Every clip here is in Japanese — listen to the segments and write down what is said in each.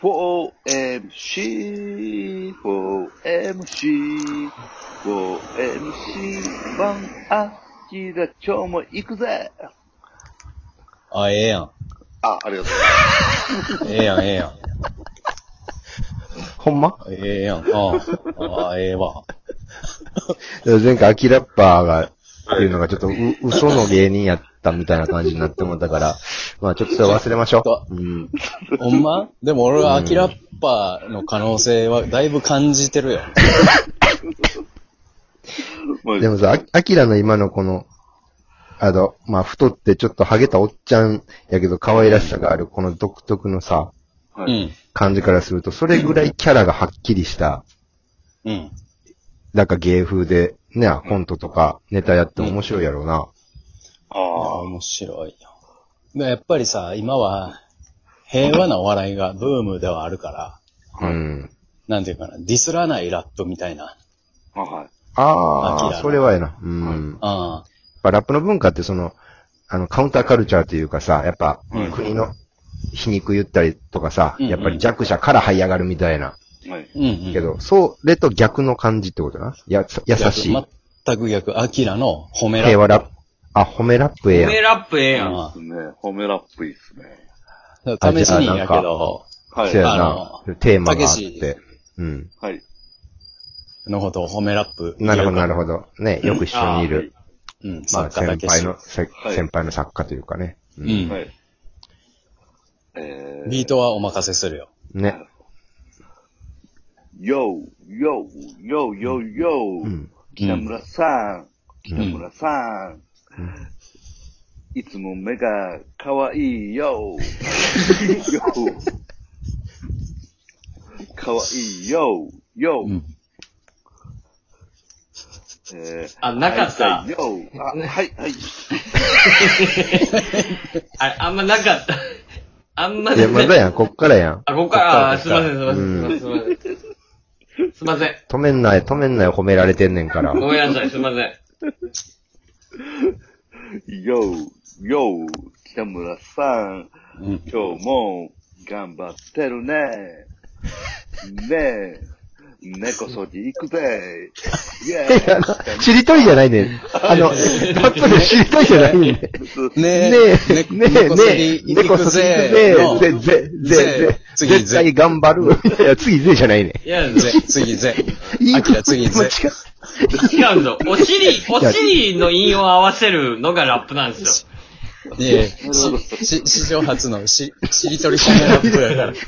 4MC、4MC、4MC、ワン、あ、きだ、今日も行くぜあ、ええやん。あ、ありがとう。ええやん、ええやん。ほんま？ええやん。ああ、あええわ。前回、アキラッパーが、っていうのがちょっとう、嘘の芸人やったみたいな感じになって思ったから、まあちょっとそれ忘れましょう。うん。ほんま？でも俺はアキラッパーの可能性はだいぶ感じてるよ。まあでもさ、アアキラの今のこの、あの、まあ太ってちょっとハゲたおっちゃんやけど可愛らしさがあるこの独特のさ、はい。うん。感じからすると、それぐらいキャラがはっきりした、うん。なんか芸風で、ね、コントとかネタやっても面白いやろうな。あああ、あ、面白いよ。でやっぱりさ、今は平和なお笑いがブームではあるから、うん。なんていうかな、ディスらないラップみたいな。あはい。ああ、それはやな。うん。やっあぱラップの文化ってその、あの、カウンターカルチャーというかさ、やっぱうん国の皮肉言ったりとかさ、うんうんやっぱり弱者から這い上がるみたいな。はい。うんうん。けど、それと逆の感じってことな？や、優しい。逆全く逆、アキラの褒めラップ。平和ラップ。あ、褒めラップええやん。褒めラップええやん。あですね。褒めラップいいっすね。あ試しにやけど、はい。そうやあな。テーマがあって。うん。はい。のことを褒めラップ。なるほど、なるほど。ね、よく一緒にいる。うん、まあ、先輩の、先輩の作家というかね。ううん。はい。えー、ビートはお任せするよ。ね。よー、よー、よー、よー、よー。うん。北村さん、北村さん。いつも目が可愛いよ。よー。可愛いよ。よ。うん。えー、あなかった。あ、はい、はい。ああんまなかった。あんまいや、まだやん、こっからやん。あ、ここから、あこっからすいません、すいません、すいません、すいません。すいません。止めんない、止めんない褒められてんねんから。ごめんなさい、すいません。よー、よー、北村さん。うん。今日も頑張ってるね。ねえ。猫掃除行くぜ。イェいやあのしりとりじゃないねん。あの、ラップでしりとりじゃないねん。ねえ、え、ねえ、ねえ、猫ねえ、そり猫行くぜのぜ、ぜ、ぜ、ぜ、次絶対頑張る。いや、次ぜじゃないねいや、ん。ぜ、次ぜ。アキラ次ぜ。間違違うんぞ。お尻、お尻の韻を合わせるのがラップなんですよ。いえ、し、し、史上初のし、しりとり褒めラップやから。し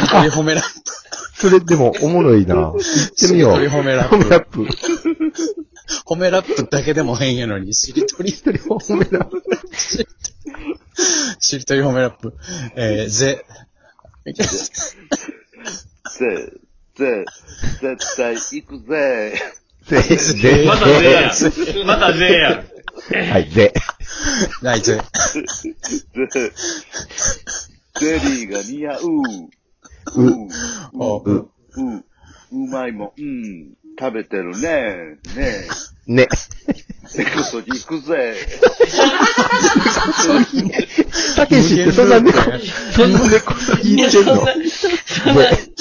りとり褒めラッそれでもおもろいな。言ってみよう。しりとり褒めラップ褒めラップ。プ。褒めラップだけでも変やのに、しりとり、褒めラップ。しりとり褒めラップ。えー、ぜ。ぜ、ぜ、絶対行くぜ。ぜ、ぜ、またぜやん。またぜやん。はい、ぜ。はい、ぜ。ぜ、ゼリーが似合う。うう、おう、う、うまいもん、うん、食べてるね。ねね。え。猫掃除行くぜ。たけしってそんな猫、そんな猫言ってんの？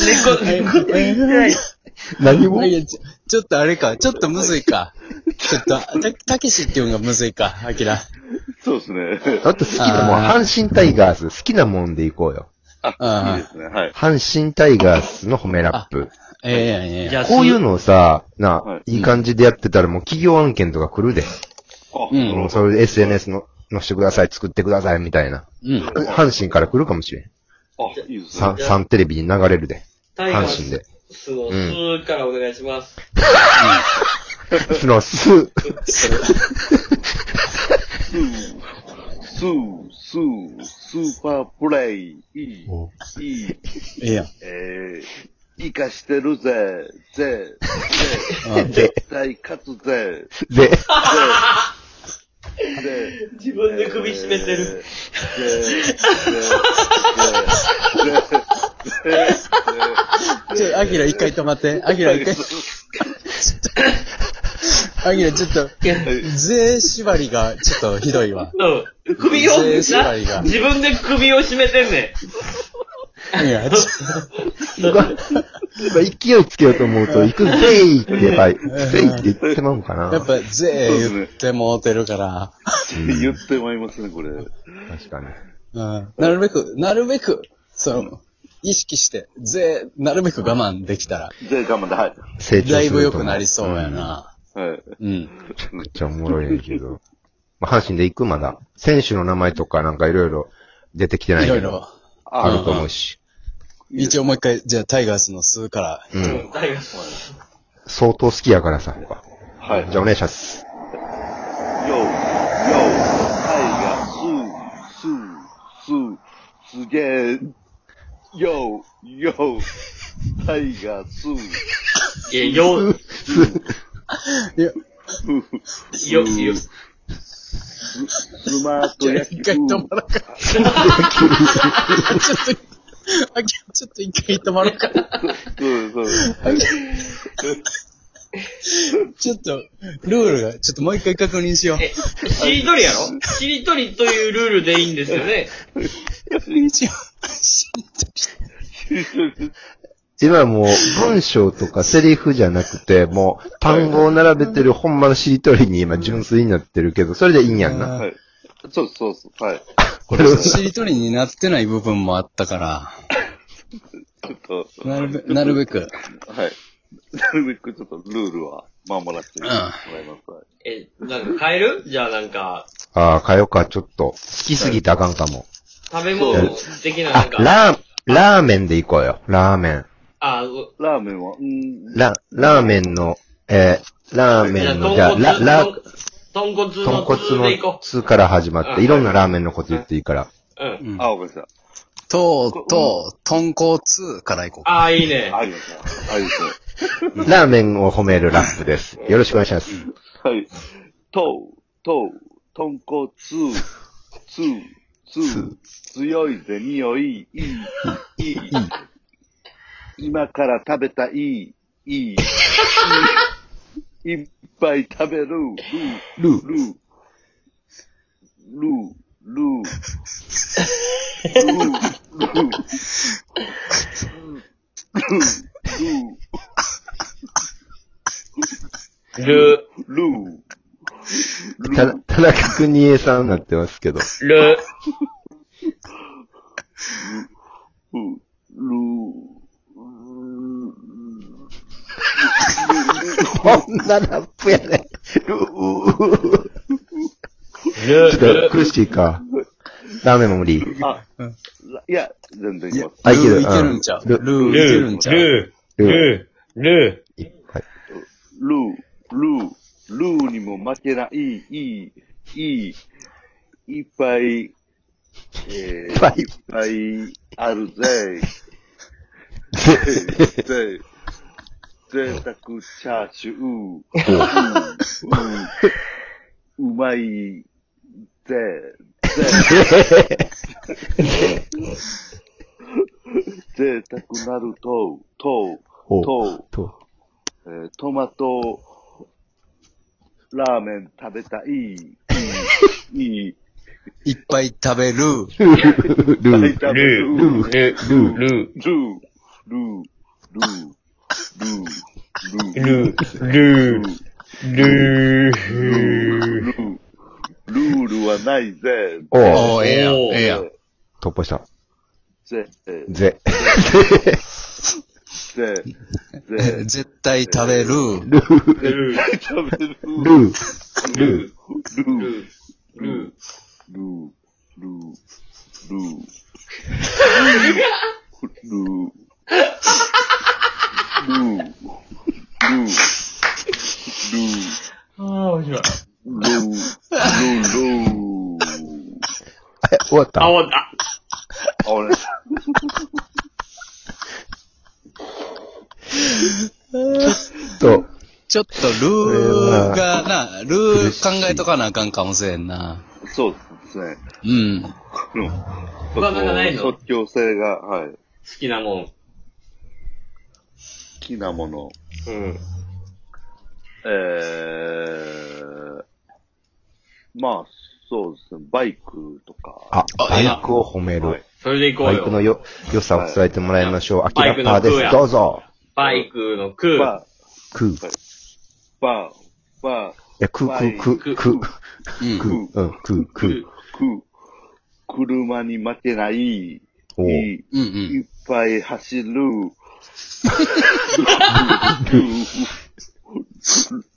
猫、猫と言ってない。何も？いやちょちょっとあれか、ちょっとむずいか。ちょっと、た、たけしっていうのがむずいか、アキラ。そうですね。あと好きなもん、阪神タイガース、好きなもんでいこうよ。あ、いいですね。はい。阪神タイガースの褒めラップ。ええやん、ええこういうのをさ、なは、いい感じでやってたらもう企業案件とか来るで。あ、うんもうそれで SNS の、載してください、作ってください、みたいな。うん。阪神から来るかもしれん。あ、いいですね。サンテレビに流れるで。タイガース阪神で。スの、スからお願いします。その、ス、スー、スー、スーパープレイ。いい、いい、ええやん。えー、生かしてるぜ、ぜ、ぜ、絶対勝つぜ、ぜ、ぜ、ぜ、自分で首絞めてる。ぜ、ぜ、ぜ、ぜ、ぜ、ちょ、アキラ一回止まって。アキラ一回。アキラちょっと、税縛りがちょっとひどいわ。うん。首を、税縛りがな自分で首を絞めてんねん。いや、ち勢いつけようと思うと、行くぜいって、やっぱり、ぜいって言ってまうんかな。やっぱ、ぜー言ってもうてるから、言ってまいりますね、これ。確かに。うん、なるべく、なるべく、その、意識して、ぜー、なるべく我慢できたら、で、我慢で、はい。成長すると思だいぶ良くなりそうや。な。はい。うん。めっちゃおもろいねんけど。まあ、阪神で行くまだ。選手の名前とかなんかいろいろ出てきてないけど。いろいろ。あると思うし。一応もう一回、じゃあタイガースの数から。うん。誰がそう相当好きやからさ。はい。じゃあお願いします。よ、よ、タイが、スー、スー、スー、すげえ。よ、よ、タイが、スー、いや、よ、いや、よ、よ、スマート野球一。回止まらんか。ちょっと、あちょっと一回止まろうか。そうそう。ちょっと、ルールが、ちょっともう一回確認しよう。え、しりとりやろ？しりとりというルールでいいんですよね。確認しよ今もう文章とかセリフじゃなくて、もう単語を並べてるほんまのしりとりに今純粋になってるけど、それでいいんやんな。はい。そうそうそう。はい。これ。しりとりになってない部分もあったから、ちょっと、なるべく、なるべく。はい。なるべくちょっとルールは守らせてもらいます。はいえ、なんか変える？じゃあなんか、ああ、変えようか、ちょっと。好きすぎてあかんかも。食べ物的ななあん、か、ラー、ラーメンでいこうよ。ラーメン。あ、うラーメンは、うん、ラ、ラーメンの、えー、ラーメじゃあ、ンの、じゃあ、ラ、ラ、豚骨豚の骨通でいこの通から始まって、いろんなラーメンのこと言っていいから。う。うん。うんあ、わかりました。とうとう、豚骨通からいこうか。ああ、いいね。ありました。ありまし ラーメンを褒めるラップです。よろしくお願いします。た。はい。とう、とう、豚骨、つ、つ、強いぜ、匂い、いい、いい。今から食べたい、いい、いい。いっぱい食べる、ルー、ルー。ルー、ルー、ルー、ルー、ルー、ルー、ル、ルー、ルたー、、田中邦衛さんになってますけど。ル、ルー、こんなラップやね。ルー。ル、ちょっと苦しいか。ラーメンも無理。あ、いや、全然いきます。あ、いける。ルーいけるんちゃうルルーいけるんちゃうル、ルー。ル、ル、はい。ルー、ルー、ルーにも負けない、いい、いい、いっぱい、えー、いっぱい。いっぱいあるぜ。ぜ、ぜいたくチャーシュー、うん。うん。うまい、ぜ、ぜ、ぜいたくなると、と、おと、と。えートマト、ラーメン食べたい、いい、っぱい食べる。ルー。ルー。食べる、ルー、ル、ル、ル、ルー、ルー、ルー、ルー、ルー、ル、ル、ルー、ル、ルー、ルー。ルはないぜ。おう。おー、ええやん、おー。ええやん。突破した。ぜ、ぜ、ぜ。ぜ、ぜ、絶対食べる。ルー。ル、食べる、ルー。ル、ルー、ル、ル、ルー、ルー、ルー、ルー、ルー、ルー、ルー、ああ、面白い。ルー、ルー、ルー、ルー。え、終わった？あ、終わった。あ、俺、と、ちょっとルーがな、ルー考えとかなあかんかもしれんな。そうですね。うん。うん。他ないの？即興性が、はい。好好きなもん。きなもの。うん。えー、まあ、そうですね。バイクとか。あ、バイクを褒める。はいそれで行こうよ。バイクのよ、良さを伝えてもらいましょう。アキラパーです。どうぞ。バイクの空。バクー、バー、バや、クー、クー、クー、クー。うんー、クー、うん、クー、ク空ー。。クー、車に負けない、いおういうんうん。いっぱい走る。ル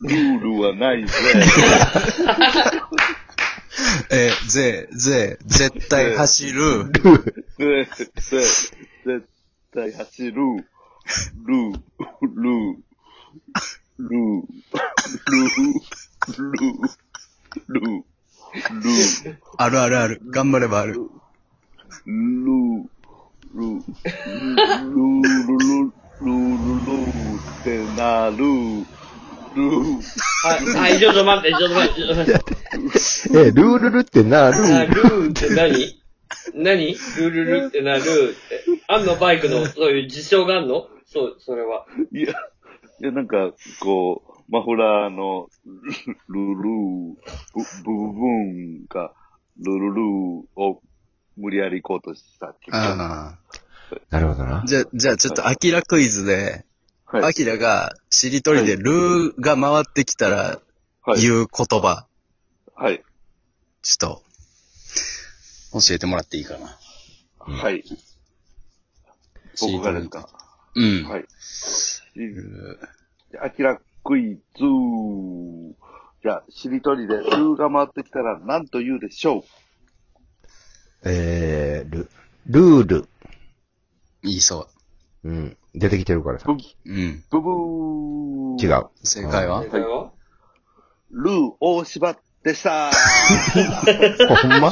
ールはないぜ。えー、ぜ、ぜ、絶対走る。ぜ、ぜ、絶対走る。ルー、ルー、ルー、ルー、ルー、ルー、ルー、あるあるある。頑張ればある。ルー、ルー、ルー、ルー、ルー、ルー、ルー。ってなる。ルー、はい、はい、ちょっと待って、ちょっと待って、ちょっと待って。え、ルールルってなある。ルーって何何ルールルってなるって。あんのバイクの、そういう事象があんのそう、それは。いや、いや、なんか、こう、マフラーのルルー、ブ部分が、ルルルーを無理やり行こうとした結果。あなるほどなあ。。じゃあ、じゃあちょっとアキラクイズで、はい。アキラがしりとりでルーが回ってきたらはい。言う言葉、はい。ちょっと、教えてもらっていいかな。はい。僕がですか？うん。はい。ルアキラクイズ。じゃあ、しりとりでルーが回ってきたら何と言うでしょえー、ル、ルール。ー言いそうん。出てきてるからさ。う。う。うん。ブブー。違。う。正解は？は？ルー大柴でした。ほんま？